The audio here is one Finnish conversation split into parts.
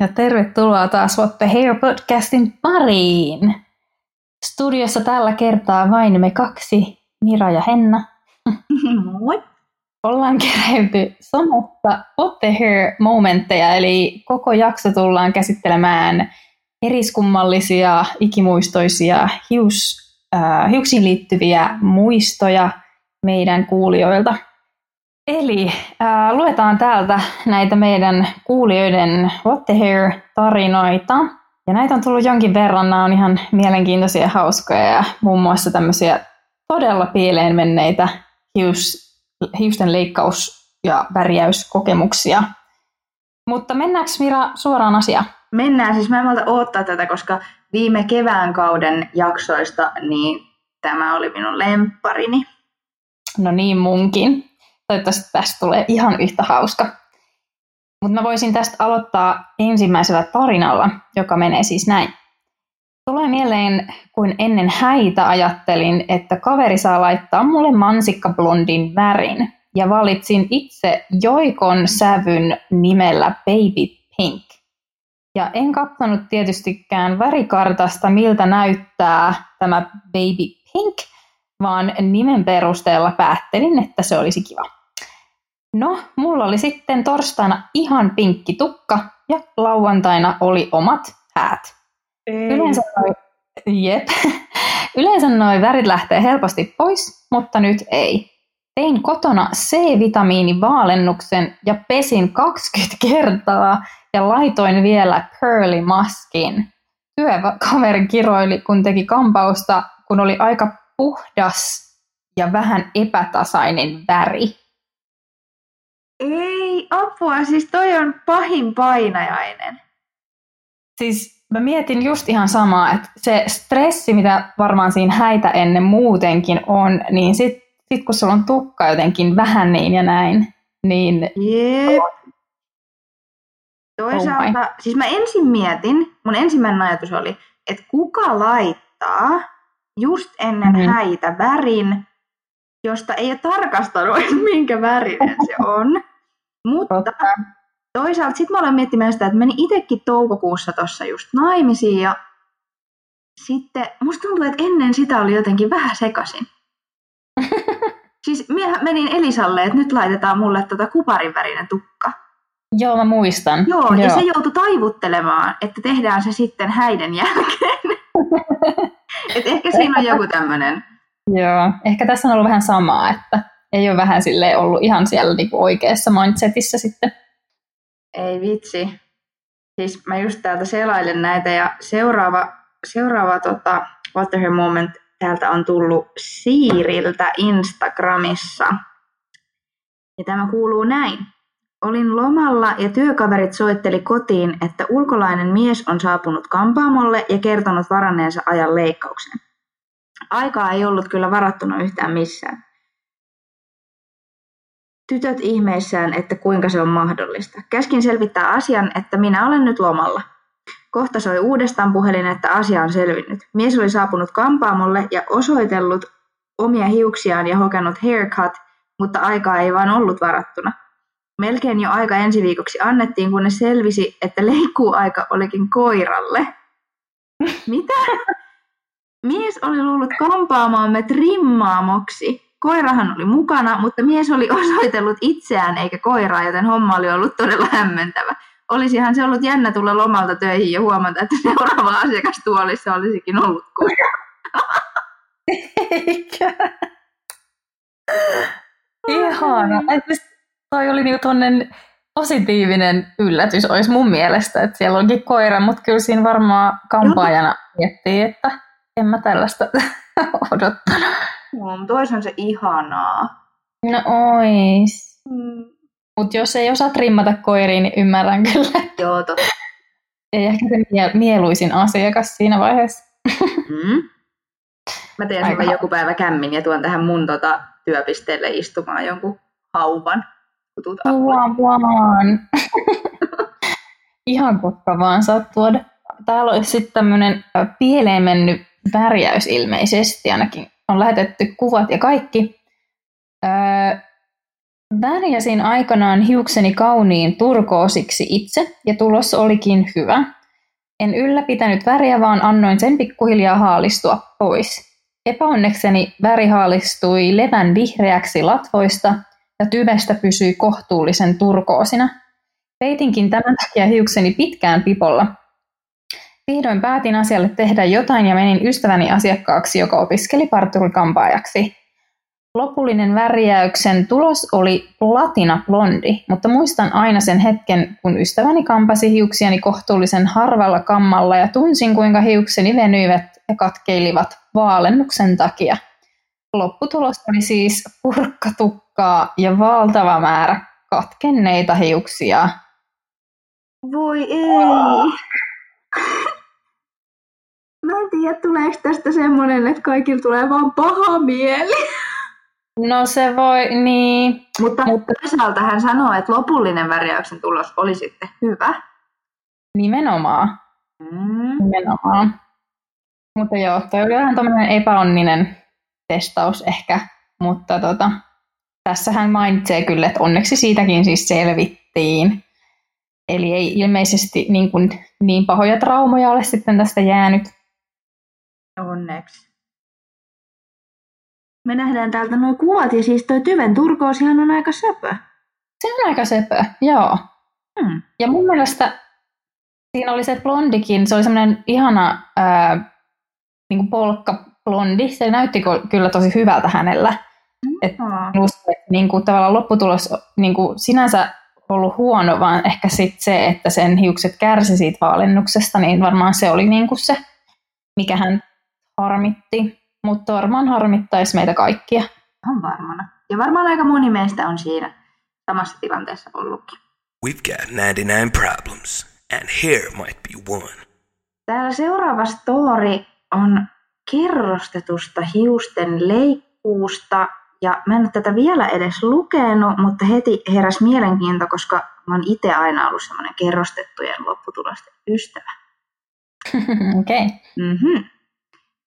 ja tervetuloa taas What the Hair podcastin pariin. Studiossa tällä kertaa vain me kaksi, Mira ja Henna. Moi. Ollaan keräyty sometta What the Hair momentteja, eli koko jakso tullaan käsittelemään eriskummallisia, ikimuistoisia hius, äh, hiuksiin liittyviä muistoja meidän kuulijoilta. Eli äh, luetaan täältä näitä meidän kuulijoiden What the Hair-tarinoita. Ja näitä on tullut jonkin verran, nämä on ihan mielenkiintoisia ja hauskoja ja muun muassa tämmöisiä todella pieleen menneitä hius, hiusten leikkaus- ja värjäyskokemuksia. Mutta mennäänkö Mira suoraan asiaan? Mennään, siis mä en malta odottaa tätä, koska viime kevään kauden jaksoista, niin tämä oli minun lempparini. No niin, munkin. Toivottavasti tästä tulee ihan yhtä hauska. Mutta mä voisin tästä aloittaa ensimmäisellä tarinalla, joka menee siis näin. Tulee mieleen, kuin ennen häitä ajattelin, että kaveri saa laittaa mulle mansikkablondin värin. Ja valitsin itse Joikon sävyn nimellä Baby Pink. Ja en katsonut tietystikään värikartasta, miltä näyttää tämä Baby Pink, vaan nimen perusteella päättelin, että se olisi kiva. No, mulla oli sitten torstaina ihan pinkki tukka ja lauantaina oli omat häät. Ei. Yleensä noi, jep. Yleensä noi värit lähtee helposti pois, mutta nyt ei. Tein kotona C-vitamiinivaalennuksen ja pesin 20 kertaa ja laitoin vielä pearly-maskin. Työkaveri kiroili, kun teki kampausta, kun oli aika puhdas ja vähän epätasainen väri. Ei, apua, siis toi on pahin painajainen. Siis mä mietin just ihan samaa, että se stressi, mitä varmaan siinä häitä ennen muutenkin on, niin sit, sit kun sulla on tukka jotenkin vähän niin ja näin, niin Jep. Toisaalta, oh siis mä ensin mietin, mun ensimmäinen ajatus oli, että kuka laittaa just ennen Mhm. häitä värin, josta ei ole tarkastanut, minkä värinen se on. Mutta toisaalta sitten mä olen miettimään sitä, että menin itsekin toukokuussa tuossa just naimisiin ja sitten musta tuntuu, että ennen sitä oli jotenkin vähän sekasin. Siis minä menin Elisalle, että nyt laitetaan mulle tota kuparin värinen tukka. Joo, mä muistan. Joo, ja se joutui taivuttelemaan, että tehdään se sitten häiden jälkeen. Et ehkä siinä on joku tämmöinen. Joo, ehkä tässä on ollut vähän samaa, että ei ole vähän silleen ollut ihan siellä niinku oikeassa mindsetissä sitten. Ei vitsi. Siis mä just täältä selailen näitä ja seuraava, seuraava tota, What the Moment täältä on tullut Siiriltä Instagramissa. Ja tämä kuuluu näin. Olin lomalla ja työkaverit soitteli kotiin, että ulkolainen mies on saapunut kampaamolle ja kertonut varanneensa ajan leikkauksen. Aikaa ei ollut kyllä varattuna yhtään missään. Tytöt ihmeissään, että kuinka se on mahdollista. Käskin selvittää asian, että minä olen nyt lomalla. Kohta soi uudestaan puhelin, että asia on selvinnyt. Mies oli saapunut kampaamolle ja osoitellut omia hiuksiaan ja hokannut haircut, mutta aikaa ei vaan ollut varattuna. Melkein jo aika ensi viikoksi annettiin, kunnes selvisi, että leikkuuaika olikin koiralle. Mitä? Mies oli luullut kampaamaamme trimmaamoksi. Koirahan oli mukana, mutta mies oli osoitellut itseään eikä koiraa, joten homma oli ollut todella hämmentävä. Olisihan se ollut jännä tulla lomalta töihin ja huomata, että seuraava asiakastuolissa olisikin ollut koira. Eikä. Ihana. Siis toi oli niinku tonnen positiivinen yllätys olisi mun mielestä, että siellä onkin koira, mutta kyllä siinä varmaan kampaajana miettii, että en mä tällaista odottanut. Mm, tois se ihanaa. No ois. Mm. Mutta jos ei osaa trimmata koiriin, niin ymmärrän kyllä. Joo, totta. Ei ehkä se mie- mieluisin asiakas siinä vaiheessa. Mm. Mä teen Aika joku päivä kämmin ja tuon tähän mun tota, työpisteelle istumaan jonkun hauvan. kun tuut apuun. Tuo vaan. Ihan koska vaan saat tuoda. Täällä olisi sitten tämmöinen pieleen mennyt värjäys ilmeisesti, ainakin on lähetetty kuvat ja kaikki. Öö, värjäsin aikanaan hiukseni kauniin turkoosiksi itse, ja tulos olikin hyvä. En ylläpitänyt väriä, vaan annoin sen pikkuhiljaa haalistua pois. Epäonnekseni väri haalistui levän vihreäksi latvoista ja tyvestä pysyi kohtuullisen turkoosina. Peitinkin tämän takia hiukseni pitkään pipolla. Vihdoin päätin asialle tehdä jotain ja menin ystäväni asiakkaaksi, joka opiskeli parturikampaajaksi. Lopullinen värjäyksen tulos oli platina blondi, mutta muistan aina sen hetken, kun ystäväni kampasi hiuksiani kohtuullisen harvalla kammalla ja tunsin, kuinka hiukseni venyivät ja katkeilivat vaalennuksen takia. Lopputulos oli siis purkkatukkaa ja valtava määrä katkenneita hiuksia. Voi ei! Mä en tiedä, tuleeko tästä semmonen, että kaikilla tulee vaan paha mieli. No se voi, niin. Mutta, Mutta toisaalta hän sanoo, että lopullinen värjäyksen tulos oli sitten hyvä. Nimenomaan. Mm. Nimenomaan. Mutta joo, toi oli vähän tämmöinen epäonninen testaus ehkä, mutta tota, tässä hän mainitsee kyllä, että onneksi siitäkin siis selvittiin. Eli ei ilmeisesti niin, kuin, niin pahoja traumoja ole sitten tästä jäänyt. Onneksi. Me nähdään täältä nuo kuvat ja siis toi tyven turkoosihan on aika söpö. Se on aika söpö, joo. Hmm. Ja mun mielestä siinä oli se blondikin, se oli semmoinen ihana ää, niin kuin polkka blondi. Se näytti kyllä tosi hyvältä hänellä. Et just, niin kuin, tavallaan lopputulos niin kuin, sinänsä ollut huono, vaan ehkä sit se, että sen hiukset kärsi siitä vaalennuksesta, niin varmaan se oli niin kuin se, mikä hän harmitti. Mutta varmaan harmittaisi meitä kaikkia. On varmana. Ja varmaan aika moni meistä on siinä samassa tilanteessa ollutkin. We've got 99 problems, and here might be one. Täällä seuraava story on kerrostetusta hiusten leikkuusta. Ja mä en ole tätä vielä edes lukenut, mutta heti heräs mielenkiinto, koska mä oon itse aina ollut semmoinen kerrostettujen lopputulosten ystävä. Okei. Okay. Mm-hmm.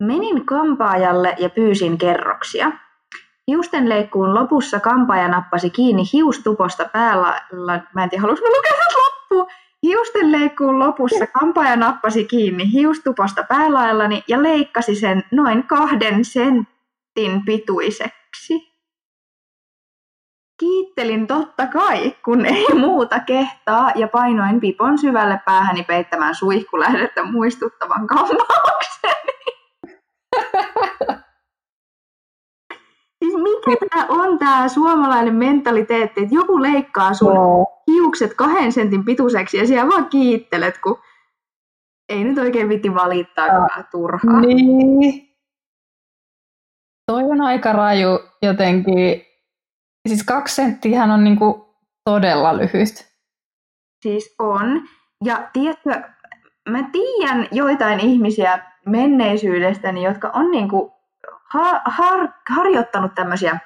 Menin kampaajalle ja pyysin kerroksia. Hiusten leikkuun lopussa kampaaja nappasi kiinni hiustuposta päällä. Mä en tiedä, haluaisin lukea loppuun. Hiusten leikkuun lopussa kampaaja nappasi kiinni hiustuposta päälaellani ja leikkasi sen noin kahden sentin pituiseksi. Kiittelin totta kai, kun ei muuta kehtaa, ja painoin pipon syvälle päähäni peittämään suihkulähdettä muistuttavan kampaukseni. Siis mikä tämä on tämä suomalainen mentaliteetti, että joku leikkaa sun no. hiukset kahden sentin pituiseksi ja siellä vaan kiittelet, kun ei nyt oikein viti valittaa no. turhaa. Niin. Toi on aika raju jotenkin. Siis kaksi senttiä on niinku todella lyhyt. Siis on. Ja tiedätkö, mä tiedän joitain ihmisiä menneisyydestäni, jotka on niinku ha- har- harjoittanut tämmöisiä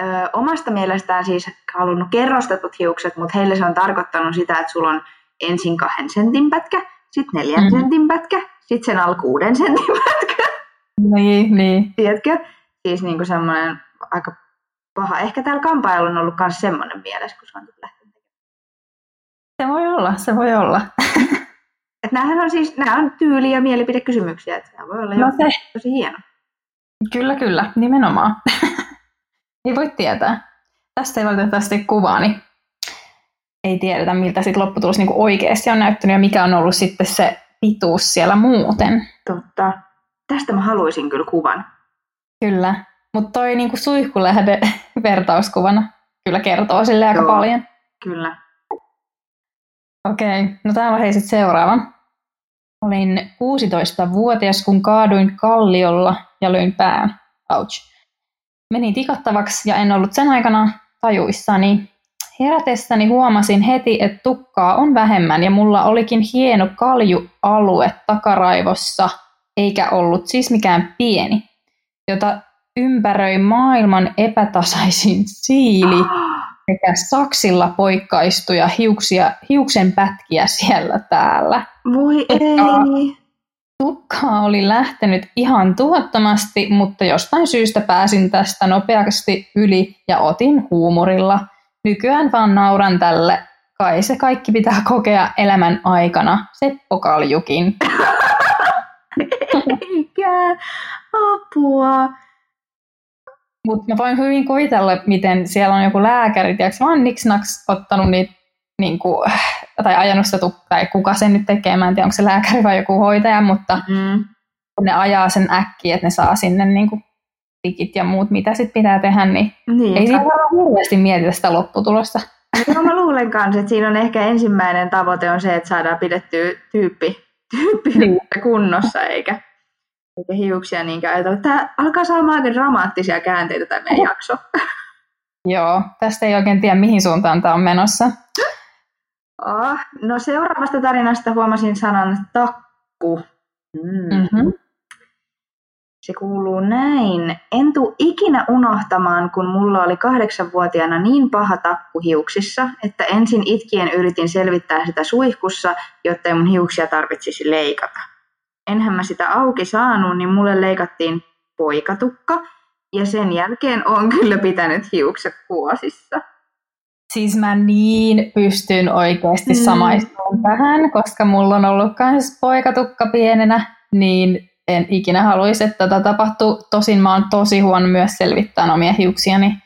ö, omasta mielestään siis halunnut kerrostetut hiukset, mutta heille se on tarkoittanut sitä, että sulla on ensin kahden sentin pätkä, sitten neljän mm. sentin pätkä, sitten sen alle kuuden sentin pätkä. Niin, niin. Tiedätkö? Siis niinku semmoinen aika paha. Ehkä täällä kampaajalla on ollut myös semmoinen mielessä, kun se on lähtenyt Se voi olla, se voi olla. Et näähän on siis, nämä on tyyli- ja mielipidekysymyksiä, että tämä voi olla no se. tosi hieno. Kyllä, kyllä, nimenomaan. ei voi tietää. Tästä ei valitettavasti kuvaa, niin ei tiedetä, miltä sit lopputulos niin oikeasti on näyttänyt ja mikä on ollut sitten se pituus siellä muuten. Totta. Tästä mä haluaisin kyllä kuvan. Kyllä, mutta toi niin suihkulähde vertauskuvana kyllä kertoo sille aika Joo, paljon. Kyllä. Okei, no täällä on hei sit seuraava. Olin 16-vuotias, kun kaaduin kalliolla ja löin pään. Ouch. Menin tikattavaksi ja en ollut sen aikana tajuissani. Herätessäni huomasin heti, että tukkaa on vähemmän ja mulla olikin hieno kaljualue takaraivossa, eikä ollut siis mikään pieni, jota ympäröi maailman epätasaisin siili sekä saksilla poikkaistuja hiuksia, hiuksen pätkiä siellä täällä. Voi ei. Tukkaa oli lähtenyt ihan tuottamasti, mutta jostain syystä pääsin tästä nopeasti yli ja otin huumorilla. Nykyään vaan nauran tälle. Kai se kaikki pitää kokea elämän aikana. Seppo Kaljukin. Eikä apua. Mutta mä voin hyvin kuvitella, miten siellä on joku lääkäri, tiedätkö, vaan niksnaks ottanut niitä, niin kuin, tai ajanut sitä tukkaa, tai kuka sen nyt tekee, mä en tiedä, onko se lääkäri vai joku hoitaja, mutta Mm. kun ne ajaa sen äkkiä, että ne saa sinne niin kuin, tikit ja muut, mitä sitten pitää tehdä, niin Niin. ei siinä varmaan hirveästi mietitä sitä lopputulosta. No mä luulen kanssa, että siinä on ehkä ensimmäinen tavoite on se, että saadaan pidettyä tyyppi, tyyppi Niin. kunnossa, eikä, eikä hiuksia niinkään ajatella. Tämä alkaa saamaan aika dramaattisia käänteitä tämä meidän jakso. Joo, tästä ei oikein tiedä, mihin suuntaan tämä on menossa. Oh, no seuraavasta tarinasta huomasin sanan takku. Mm. Mm-hmm. Se kuuluu näin. En tuu ikinä unohtamaan, kun mulla oli kahdeksanvuotiaana niin paha takku hiuksissa, että ensin itkien yritin selvittää sitä suihkussa, jotta ei mun hiuksia tarvitsisi leikata. Enhän mä sitä auki saanut, niin mulle leikattiin poikatukka, ja sen jälkeen on kyllä pitänyt hiukset kuosissa. Siis mä niin pystyn oikeasti Mm. samaistumaan tähän, koska mulla on ollut myös poikatukka pienenä, niin en ikinä haluaisi, että tätä tapahtuu. Tosin mä oon tosi huono myös selvittää omia hiuksiani,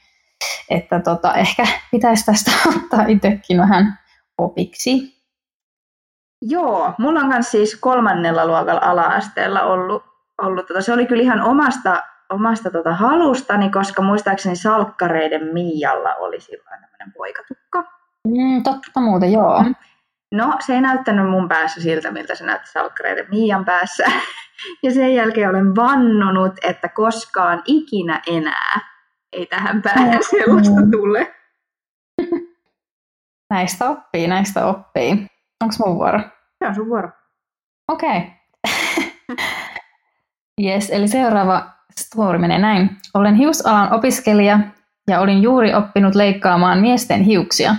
että tota, ehkä pitäisi tästä ottaa itsekin vähän opiksi. Joo, mulla on myös siis kolmannella luokalla ala-asteella ollut, ollut tota, se oli kyllä ihan omasta, omasta tota halustani, koska muistaakseni salkkareiden Mialla oli silloin tämmöinen poikatukka. Mm, totta muuten, joo. Mm. No, se ei näyttänyt mun päässä siltä, miltä se näytti salkkareiden Miian päässä. Ja sen jälkeen olen vannonut, että koskaan ikinä enää ei tähän päähän sellaista tule. Näistä oppii, näistä oppii. Onko mun vuoro? Se on sun vuoro. Okei. Yes, eli seuraava story menee näin. Olen hiusalan opiskelija ja olin juuri oppinut leikkaamaan miesten hiuksia.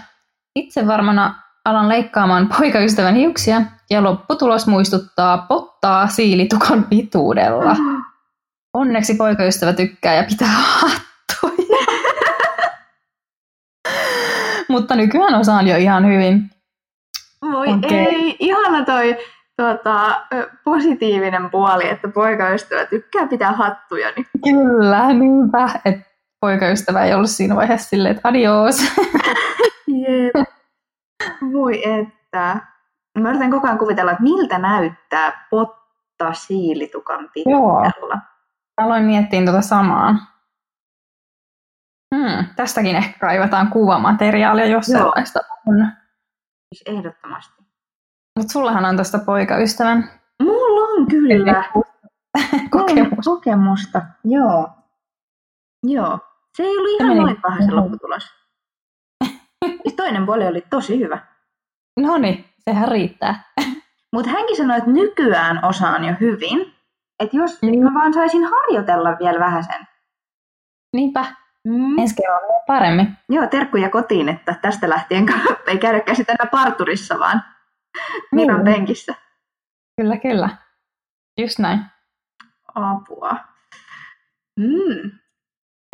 Itse varmana alan leikkaamaan poikaystävän hiuksia ja lopputulos muistuttaa pottaa siilitukan pituudella. Onneksi poikaystävä tykkää ja pitää hattuja. Mutta nykyään osaan jo ihan hyvin. Voi Okei. ei, ihana toi tota, ö, positiivinen puoli, että poikaystävä tykkää pitää hattuja. Niin Kyllä, niinpä. Et poikaystävä ei ollut siinä vaiheessa silleen, että adios. Jep. Voi että. Mä yritän koko ajan kuvitella, että miltä näyttää potta siilitukan pituudella. Aloin miettiä tuota samaa. Hmm, tästäkin ehkä kaivataan kuvamateriaalia, jos Joo. sellaista on. Siis ehdottomasti. Mutta sullahan on tuosta poikaystävän Mulla on kyllä kokemus. kokemusta. Joo. Joo. Se ei ollut ihan noin paha se lopputulos. Siis toinen puoli oli tosi hyvä. No niin, sehän riittää. Mutta hänkin sanoi, että nykyään osaan jo hyvin. Että jos Mm. mä vaan saisin harjoitella vielä vähän sen. Niinpä, Mm. ensi kerralla paremmin. Joo, terkkuja kotiin, että tästä lähtien ei käydäkään sitä enää parturissa, vaan Niin. penkissä. Kyllä, kyllä. Just näin. Apua. Mm.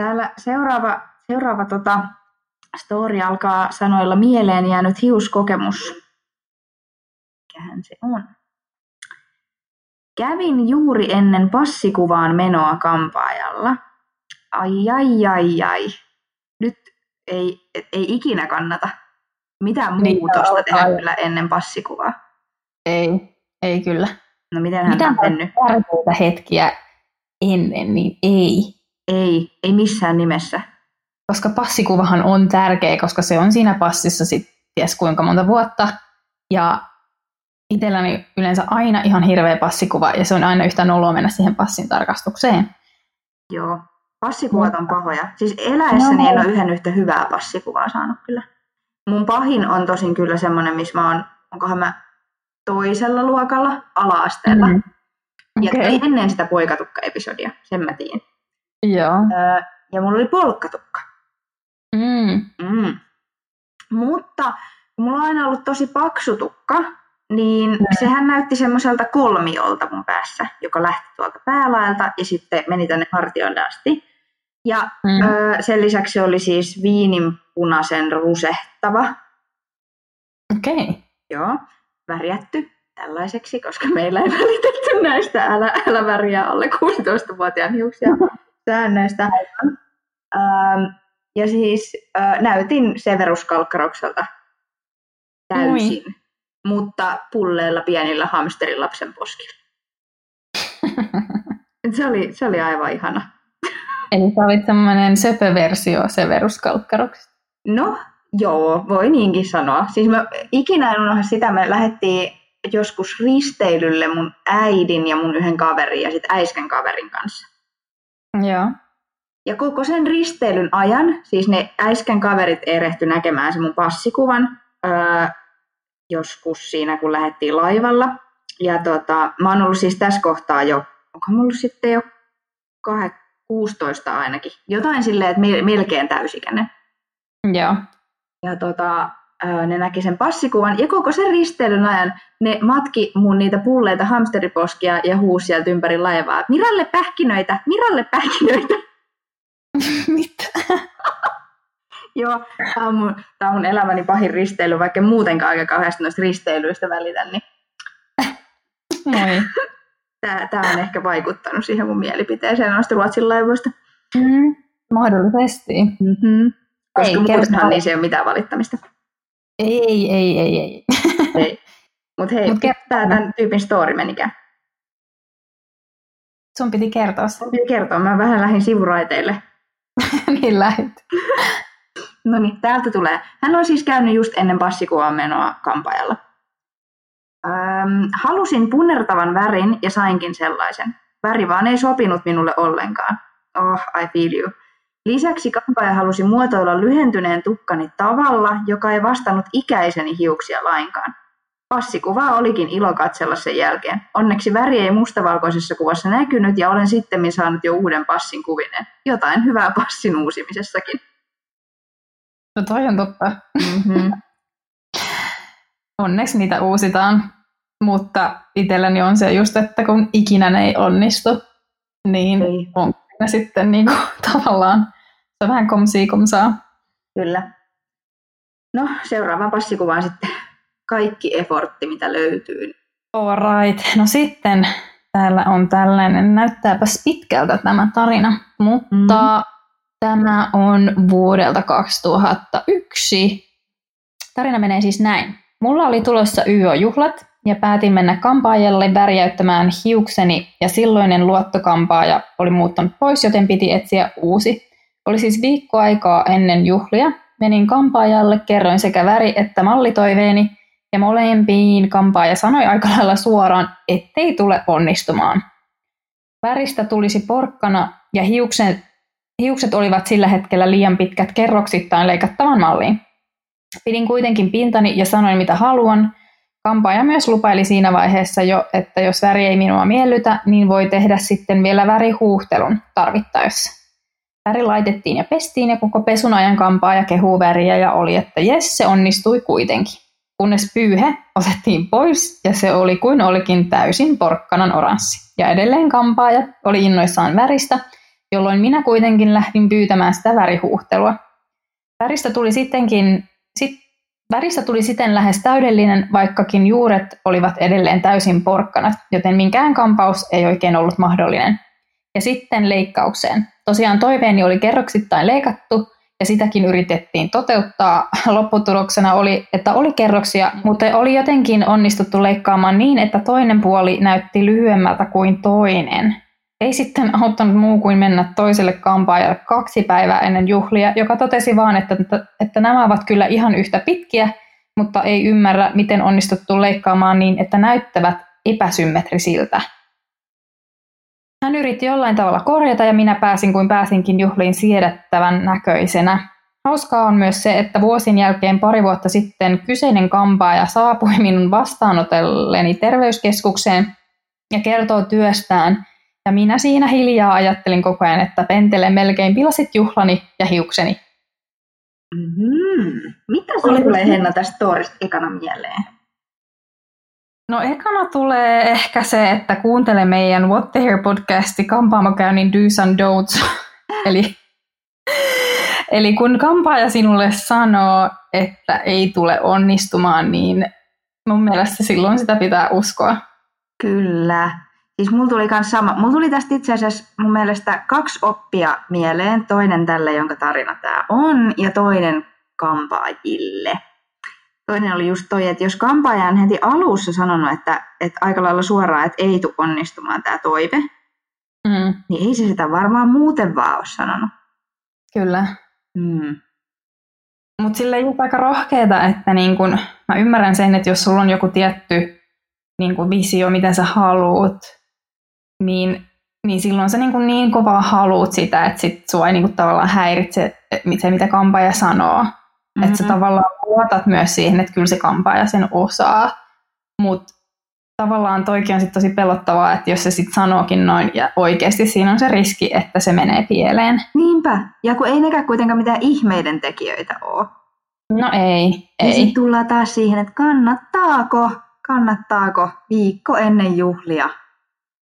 Täällä seuraava, seuraava tota, story alkaa sanoilla mieleen jäänyt hiuskokemus. Mikähän se on? Kävin juuri ennen passikuvaan menoa kampaajalla. Ai ai ai ai. Nyt ei, ei ikinä kannata mitään Niin, muutosta joo, tehdä kyllä ennen passikuvaa. Ei, ei kyllä. No miten hän Mitä on mennyt? tärkeitä hetkiä ennen, niin ei. Ei, ei missään nimessä. Koska passikuvahan on tärkeä, koska se on siinä passissa sitten ties kuinka monta vuotta. Ja itselläni yleensä aina ihan hirveä passikuva, ja se on aina yhtä noloa mennä siihen passin tarkastukseen. Joo. Passikuvat on pahoja. Siis eläessäni en ole yhden yhtä hyvää passikuvaa saanut kyllä. Mun pahin on tosin kyllä semmoinen, missä mä oon, onkohan mä toisella luokalla ala-asteella. Mm. Ja Okei. okay. ennen sitä poikatukka-episodia, sen mä tiedän. Joo. Öö, ja mulla oli polkkatukka. Mm. Mm. Mutta kun mulla on aina ollut tosi paksu tukka, niin mm. sehän näytti semmoiselta kolmiolta mun päässä, joka lähti tuolta päälaelta ja sitten meni tänne hartioille asti. Ja mm. ö, sen lisäksi se oli siis viininpunaisen rusehtava. Okei. Okay. Joo, värjätty tällaiseksi, koska meillä ei välitetty näistä älä, älä väriä alle 16-vuotiaan hiuksia säännöistä. Ähm, ja siis äh, näytin Severus Kalkkarokselta täysin, Moi. mutta pulleilla pienillä hamsterilapsen poskilla. se, oli, se oli aivan ihana. Eli sä olit semmoinen söpöversio Severus Kalkkaroksesta. No, joo, voi niinkin sanoa. Siis mä ikinä en unohda sitä, me lähdettiin joskus risteilylle mun äidin ja mun yhden kaverin ja sitten äisken kaverin kanssa. Joo. Ja koko sen risteilyn ajan, siis ne äisken kaverit erehty näkemään se mun passikuvan öö, joskus siinä, kun lähdettiin laivalla. Ja tota, mä oon ollut siis tässä kohtaa jo, onko mulla ollut sitten jo 16 ainakin. Jotain silleen, että melkein täysikäinen. Joo. Ja tota, ne näki sen passikuvan ja koko sen risteilyn ajan ne matki mun niitä pulleita hamsteriposkia ja huusi sieltä ympäri laivaa. Miralle pähkinöitä, Miralle pähkinöitä. Mitä? Joo, tämä on, mun, tämä on mun elämäni pahin risteily, vaikka muutenkaan aika kauheasti noista risteilyistä välitän. Niin... Moi. Tämä, tämä on ehkä vaikuttanut siihen mun mielipiteeseen noista Ruotsin laivoista. Mm, mahdollisesti. Mm-hmm. Koska muutenhan niissä ei ole mitään valittamista. Ei, ei, ei, ei. ei. Mutta hei, Mut tämä tämän tyypin story menikään? Sun piti kertoa se. Piti kertoa, mä vähän lähdin sivuraiteille. niin lähit. no niin, täältä tulee. Hän on siis käynyt just ennen passikuvan menoa kampajalla. Öm, halusin punnertavan värin ja sainkin sellaisen. Väri vaan ei sopinut minulle ollenkaan. Oh, I feel you. Lisäksi kampaaja halusi muotoilla lyhentyneen tukkani tavalla, joka ei vastannut ikäiseni hiuksia lainkaan. Passikuvaa olikin ilo katsella sen jälkeen. Onneksi väri ei mustavalkoisessa kuvassa näkynyt ja olen sitten saanut jo uuden passin kuvinen. Jotain hyvää passin uusimisessakin. No toi on totta. Mm-hmm. Onneksi niitä uusitaan, mutta itselläni on se just, että kun ikinä ne ei onnistu, niin ei. on ne sitten niin kuin, tavallaan, se on vähän komsii komsaa. Kyllä. No, seuraavaan passikuvaan sitten kaikki effortti, mitä löytyy. Alright. No sitten täällä on tällainen, näyttääpäs pitkältä tämä tarina, mutta mm. tämä on vuodelta 2001. Tarina menee siis näin. Mulla oli tulossa YO-juhlat ja päätin mennä kampaajalle värjäyttämään hiukseni ja silloinen luottokampaaja oli muuttanut pois, joten piti etsiä uusi. Oli siis viikko aikaa ennen juhlia. Menin kampaajalle, kerroin sekä väri- että mallitoiveeni ja molempiin kampaaja sanoi aika lailla suoraan, ettei tule onnistumaan. Väristä tulisi porkkana ja hiukset, hiukset olivat sillä hetkellä liian pitkät kerroksittain leikattavan malliin. Pidin kuitenkin pintani ja sanoin mitä haluan, Kampaaja myös lupaili siinä vaiheessa jo, että jos väri ei minua miellytä, niin voi tehdä sitten vielä värihuuhtelun tarvittaessa. Väri laitettiin ja pestiin ja koko pesun ajan kampaaja kehuu väriä ja oli, että jes, se onnistui kuitenkin. Kunnes pyyhe otettiin pois ja se oli kuin olikin täysin porkkanan oranssi. Ja edelleen kampaaja oli innoissaan väristä, jolloin minä kuitenkin lähdin pyytämään sitä värihuhtelua. Väristä tuli sittenkin, sit, Väristä tuli siten lähes täydellinen, vaikkakin juuret olivat edelleen täysin porkkanat, joten minkään kampaus ei oikein ollut mahdollinen. Ja sitten leikkaukseen. Tosiaan toiveeni oli kerroksittain leikattu, ja sitäkin yritettiin toteuttaa. Lopputuloksena oli, että oli kerroksia, mutta oli jotenkin onnistuttu leikkaamaan niin, että toinen puoli näytti lyhyemmältä kuin toinen. Ei sitten auttanut muu kuin mennä toiselle kampaajalle kaksi päivää ennen juhlia, joka totesi vaan, että, että nämä ovat kyllä ihan yhtä pitkiä, mutta ei ymmärrä, miten onnistuttu leikkaamaan niin, että näyttävät epäsymmetrisiltä. Hän yritti jollain tavalla korjata ja minä pääsin kuin pääsinkin juhliin siedettävän näköisenä. Hauskaa on myös se, että vuosin jälkeen pari vuotta sitten kyseinen kampaaja saapui minun vastaanotelleni terveyskeskukseen ja kertoo työstään – ja minä siinä hiljaa ajattelin koko ajan, että pentele melkein pilasit juhlani ja hiukseni. Mm-hmm. Mitä sinulle tulee Henna tästä storista ekana mieleen? No ekana tulee ehkä se, että kuuntele meidän What the Hair podcasti kampaamokäynnin do's and don'ts. eli, eli kun kampaaja sinulle sanoo, että ei tule onnistumaan, niin mun mielestä silloin sitä pitää uskoa. Kyllä. Siis mulla tuli kans sama. Mulla tuli tästä itse asiassa mun mielestä kaksi oppia mieleen. Toinen tälle, jonka tarina tämä on, ja toinen kampaajille. Toinen oli just toi, että jos kampaaja on heti alussa sanonut, että, että aika lailla suoraan, että ei tule onnistumaan tämä toive, Mm, niin ei se sitä varmaan muuten vaan ole sanonut. kyllä. Mm. Mutta sille ei ole aika rohkeeta, että niin kun, mä ymmärrän sen, että jos sulla on joku tietty niin kun visio, mitä sä haluut, niin, niin silloin sä niin, kun niin kovaa haluut sitä, että sit sua ei niin kun tavallaan häiritse se, mitä kampaaja sanoo. Mm-hmm. Että sä tavallaan luotat myös siihen, että kyllä se kampaaja sen osaa. Mutta tavallaan toikin on sit tosi pelottavaa, että jos se sitten sanookin noin, ja oikeasti siinä on se riski, että se menee pieleen. Niinpä. Ja kun ei nekään kuitenkaan mitään ihmeiden tekijöitä ole. No ei, Ja ei. sitten tullaan taas siihen, että kannattaako, kannattaako viikko ennen juhlia.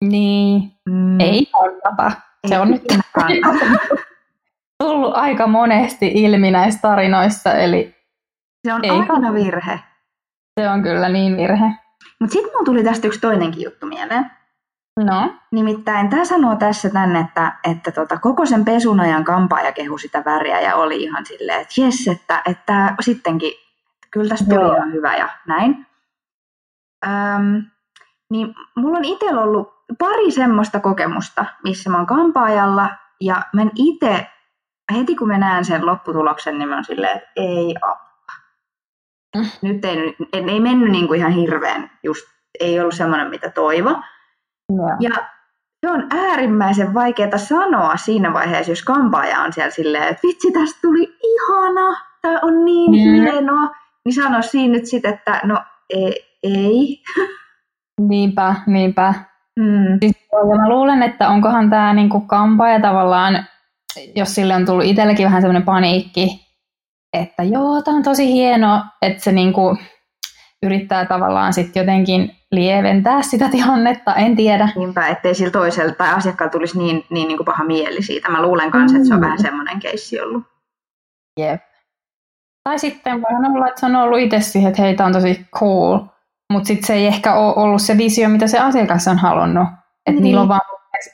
Niin, Mm, ei kannata. Se on nyt tullut aika monesti ilmi näissä tarinoissa, eli Se on Ei aina virhe. se on kyllä niin virhe. Mutta sitten mun tuli tästä yksi toinenkin juttu mieleen. No, Nimittäin tämä sanoo tässä tänne, että, että tota, koko sen pesun ajan kampaaja kehu sitä väriä ja oli ihan silleen, että jes, että, että sittenkin, kyllä tästä tuli ihan hyvä ja näin. Öm, niin mulla on itsellä ollut pari semmoista kokemusta, missä mä oon kampaajalla ja mä en itse, heti kun mä näen sen lopputuloksen, niin mä oon silleen, että ei apua. Mm. Nyt ei, ei, ei mennyt niin kuin ihan hirveän, just ei ollut semmoinen, mitä toivo. joo. Ja se on äärimmäisen vaikeaa sanoa siinä vaiheessa, jos kampaaja on siellä silleen, että vitsi, tästä tuli ihana, tämä on niin Mm. hienoa. Niin sano siinä nyt sitten, että no ei. ei. niinpä, niinpä. Mm. Siis, ja mä luulen, että onkohan tämä niinku kampaaja tavallaan, jos sille on tullut itsellekin vähän semmoinen paniikki, että joo, tämä on tosi hieno, että se niinku yrittää tavallaan sitten jotenkin lieventää sitä tilannetta, en tiedä. Niinpä, ettei sillä toisella tai asiakkaalla tulisi niin, niin, niin kuin paha mieli siitä. Mä luulen kanssa, että se on Mm. vähän semmoinen keissi ollut. Jep. Tai sitten voi olla, että se on ollut itse siihen, että hei, tämä on tosi cool, mutta sitten se ei ehkä ole ollut se visio, mitä se asiakas on halunnut. Että Niin. niillä on vaan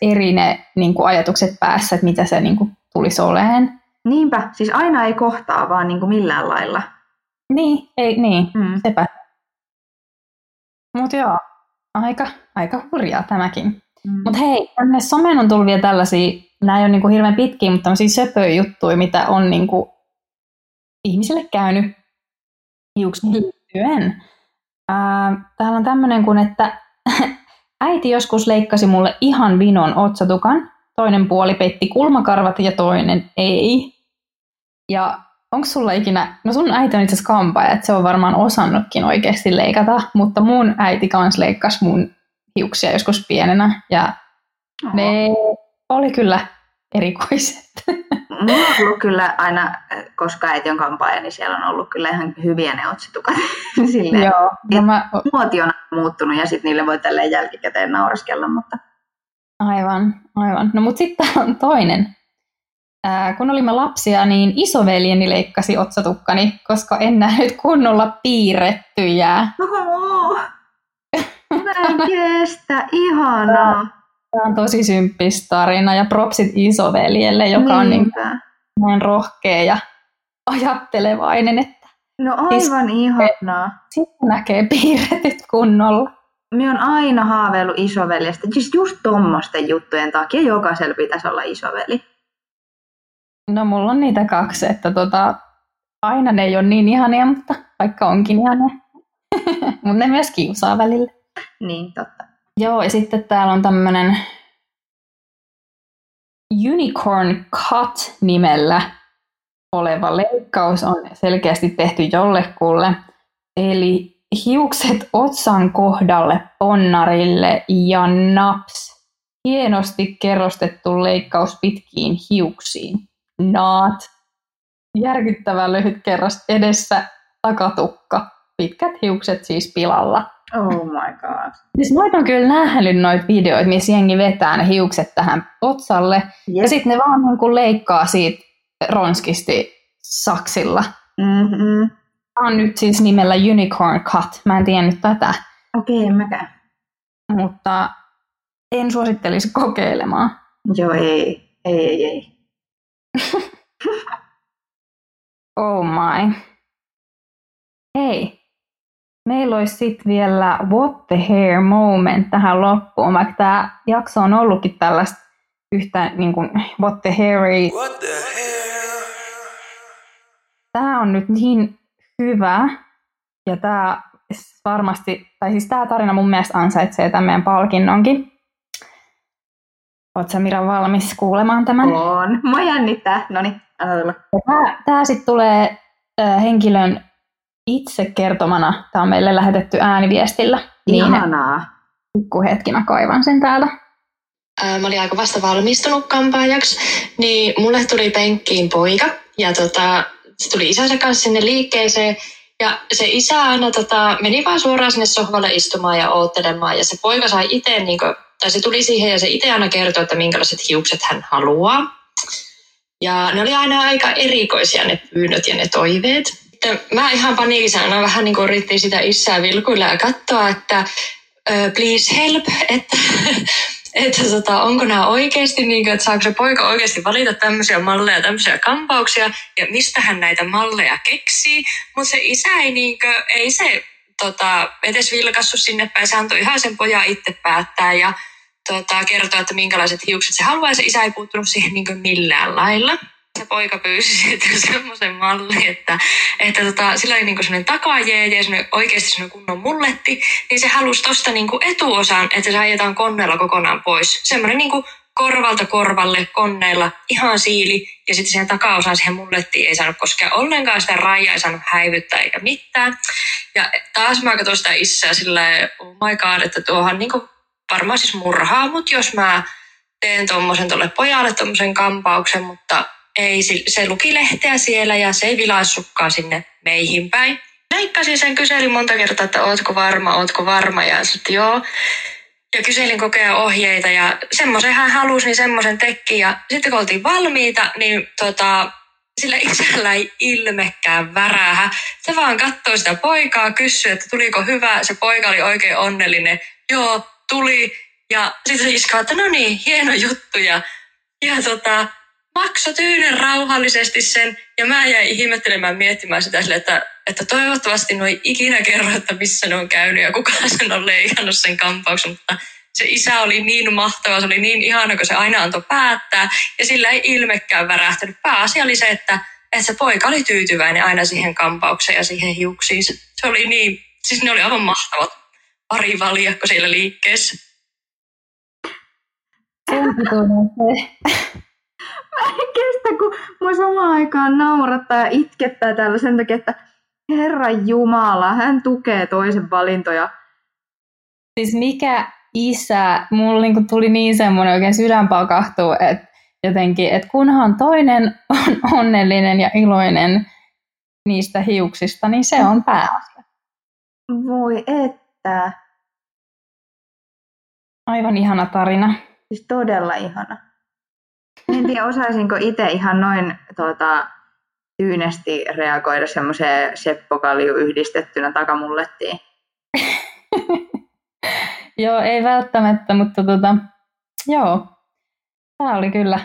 eri ne niin kuin ajatukset päässä, että mitä se niin kuin, tulisi oleen. Niinpä, siis aina ei kohtaa vaan niin kuin millään lailla. Niin, ei, niin, Mm. sepä. Mutta joo, aika, aika hurjaa tämäkin. Mm. Mutta hei, tänne someen on tullut vielä tällaisia, nämä ei ole niinku hirveän pitkiä, mutta tämmöisiä söpöjä juttuja, mitä on niinku ihmisille käynyt hiuksiin liittyen. Ää, täällä on tämmöinen kuin, että äiti joskus leikkasi mulle ihan vinon otsatukan, toinen puoli peitti kulmakarvat ja toinen ei. Ja onko sulla ikinä, no sun äiti on itse asiassa kampaaja, että se on varmaan osannutkin oikeasti leikata, mutta mun äiti kans leikkasi mun hiuksia joskus pienenä ja Oho. ne oli kyllä erikoiset. Mulla on ollut kyllä aina, koska äiti on kampaaja, niin siellä on ollut kyllä ihan hyviä ne otsitukat. Silleen, Joo, no mä, muoti on muuttunut ja sitten niille voi tälleen jälkikäteen nauraskella, mutta aivan, aivan. No mut sitten on toinen. Ää, kun olimme lapsia, niin isoveljeni leikkasi otsatukkani, koska en nähnyt kunnolla piirrettyjää. Oho, mä en kestä, ihanaa. Tämä on tosi symppis tarina ja propsit isoveljelle, joka on niin näin rohkea ja ajattelevainen, että No aivan ihanaa. sitten näkee piirretyt kunnolla. Minä on aina haaveillut isoveljestä, siis just tommosten juttujen takia jokaisella pitäisi olla isoveli. No mulla on niitä kaksi, että tota, aina ne ei ole niin ihania, mutta vaikka onkin ihania. mutta ne myös kiusaa välillä. Niin, totta. Joo, ja sitten täällä on tämmönen Unicorn Cut nimellä oleva leikkaus on selkeästi tehty jollekulle. Eli hiukset otsan kohdalle ponnarille ja naps. Hienosti kerrostettu leikkaus pitkiin hiuksiin. Naat. Järkyttävä lyhyt kerros edessä, takatukka. Pitkät hiukset siis pilalla. Oh my god. Siis mä oon kyllä nähnyt noita videoita, missä jengi vetää ne hiukset tähän otsalle. Jep. Ja sitten ne vaan niin kuin leikkaa siitä ronskisti saksilla. Mm-hmm. Tämä on nyt siis nimellä Unicorn Cut. Mä en tiennyt tätä, Okei, en mäkään. mutta en suosittelisi kokeilemaan. Joo, ei. Ei, ei, ei. Oh my. Hei, meillä olisi sitten vielä What the Hair moment tähän loppuun, vaikka tämä jakso on ollutkin tällaista yhtä niin kuin What the Hairy. What the hell? Tämä on nyt niin hyvä ja tämä varmasti, tai siis tämä tarina mun mielestä ansaitsee tämän meidän palkinnonkin. Oletko Mira valmis kuulemaan tämän? On. Mua jännittää. Anna tulla. Tämä, tämä sitten tulee äh, henkilön itse kertomana. Tämä on meille lähetetty ääniviestillä. Niin Ihanaa. pikku hetki mä kaivan sen täältä. Ää, mä olin aika vasta valmistunut kampaajaksi, niin mulle tuli penkkiin poika ja tota, se tuli isänsä kanssa sinne liikkeeseen ja se isä aina tota, meni vaan suoraan sinne sohvalle istumaan ja oottelemaan ja se poika sai itse, niin kuin, tai se tuli siihen ja se itse aina kertoi, että minkälaiset hiukset hän haluaa. Ja ne oli aina aika erikoisia ne pyynnöt ja ne toiveet. Sitten mä ihan paniikisena vähän niin kuin yritin sitä isää vilkuilla ja katsoa, että please help, että, että tota, onko nämä oikeasti, niin kuin, että saako se poika oikeasti valita tämmöisiä malleja, tämmöisiä kampauksia ja mistä hän näitä malleja keksii. Mutta se isä ei, niin kuin, ei se tota, edes vilkassu sinne päin, se antoi ihan sen pojan itse päättää ja tota, kertoa, että minkälaiset hiukset se haluaa ja se isä ei puuttunut siihen niin millään lailla. Se poika pyysi sitten semmoisen mallin, että, että tota, sillä oli niinku semmoinen takajeeje ja semmoinen oikeasti semmoinen kunnon mulletti, niin se halusi tosta niinku etuosan, että se ajetaan konneella kokonaan pois. Semmoinen niinku korvalta korvalle konneilla, ihan siili, ja sitten siihen takaosaan siihen mullettiin ei saanut koskea ollenkaan, sitä raijaa ei saanut häivyttää eikä mitään. Ja taas mä katsoin sitä isää sillä oh my god, että tuohan niinku varmaan siis murhaa, mutta jos mä teen tuommoisen tuolle pojalle tuommoisen kampauksen, mutta ei, se luki lehteä siellä ja se ei vilaissutkaan sinne meihin päin. Leikkasin sen, kyselin monta kertaa, että ootko varma, ootko varma ja sitten joo. Ja kyselin kokea ohjeita ja semmoisen hän halusi, niin semmoisen teki. Ja sitten kun oltiin valmiita, niin tota, sillä isällä ei ilmekään värähä. Se vaan katsoi sitä poikaa, kysyi, että tuliko hyvä. Se poika oli oikein onnellinen. Joo, tuli. Ja sitten se iska, että no niin, hieno juttu. Ja, ja tota, makso tyynen rauhallisesti sen. Ja mä jäin ihmettelemään miettimään sitä sille, että, että toivottavasti ei ikinä kerro, että missä ne on käynyt ja kuka sen on leikannut sen kampauksen. Mutta se isä oli niin mahtava, se oli niin ihana, kun se aina antoi päättää. Ja sillä ei ilmekään värähtänyt. Pääasia oli se, että, että se poika oli tyytyväinen aina siihen kampaukseen ja siihen hiuksiin. Se oli niin, siis ne oli aivan mahtavat pari valjakko siellä liikkeessä. Mä en kestä, kun mua samaan aikaan naurattaa ja itkettää täällä sen takia, että Herra Jumala, hän tukee toisen valintoja. Siis mikä isä, mulla niinku tuli niin semmoinen oikein sydän pakahtuu, että jotenkin, että kunhan toinen on onnellinen ja iloinen niistä hiuksista, niin se on pääasia. Voi että. Aivan ihana tarina. Siis todella ihana. En tiedä, osaisinko itse ihan noin tuota, tyynesti reagoida semmoiseen Seppo Kalju yhdistettynä takamullettiin. joo, ei välttämättä, mutta tota, joo, tämä oli kyllä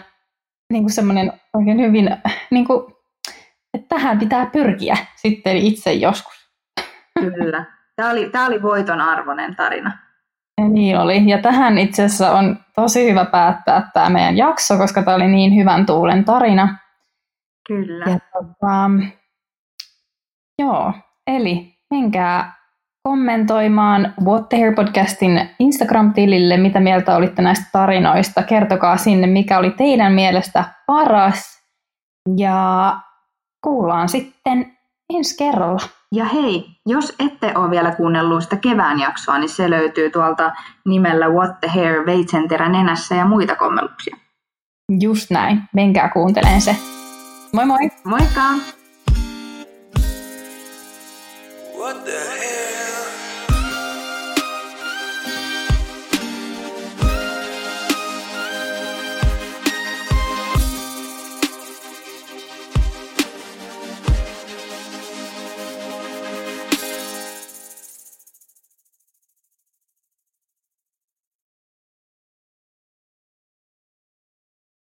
niin kuin semmoinen oikein hyvin, niin kuin, että tähän pitää pyrkiä sitten itse joskus. Kyllä. Tämä oli, tämä oli voiton arvoinen tarina. Ja niin oli. Ja tähän itse asiassa on tosi hyvä päättää tämä meidän jakso, koska tämä oli niin hyvän tuulen tarina. Kyllä. Ja tota, joo, eli menkää kommentoimaan What the Hair podcastin Instagram-tilille, mitä mieltä olitte näistä tarinoista. Kertokaa sinne, mikä oli teidän mielestä paras. Ja kuullaan sitten ensi kerralla. Ja hei, jos ette ole vielä kuunnellut sitä kevään jaksoa, niin se löytyy tuolta nimellä What the Hair, veitsenterä nenässä ja muita kommelluksia. Just näin. Menkää kuunteleen se. Moi moi! Moikka! What the hell?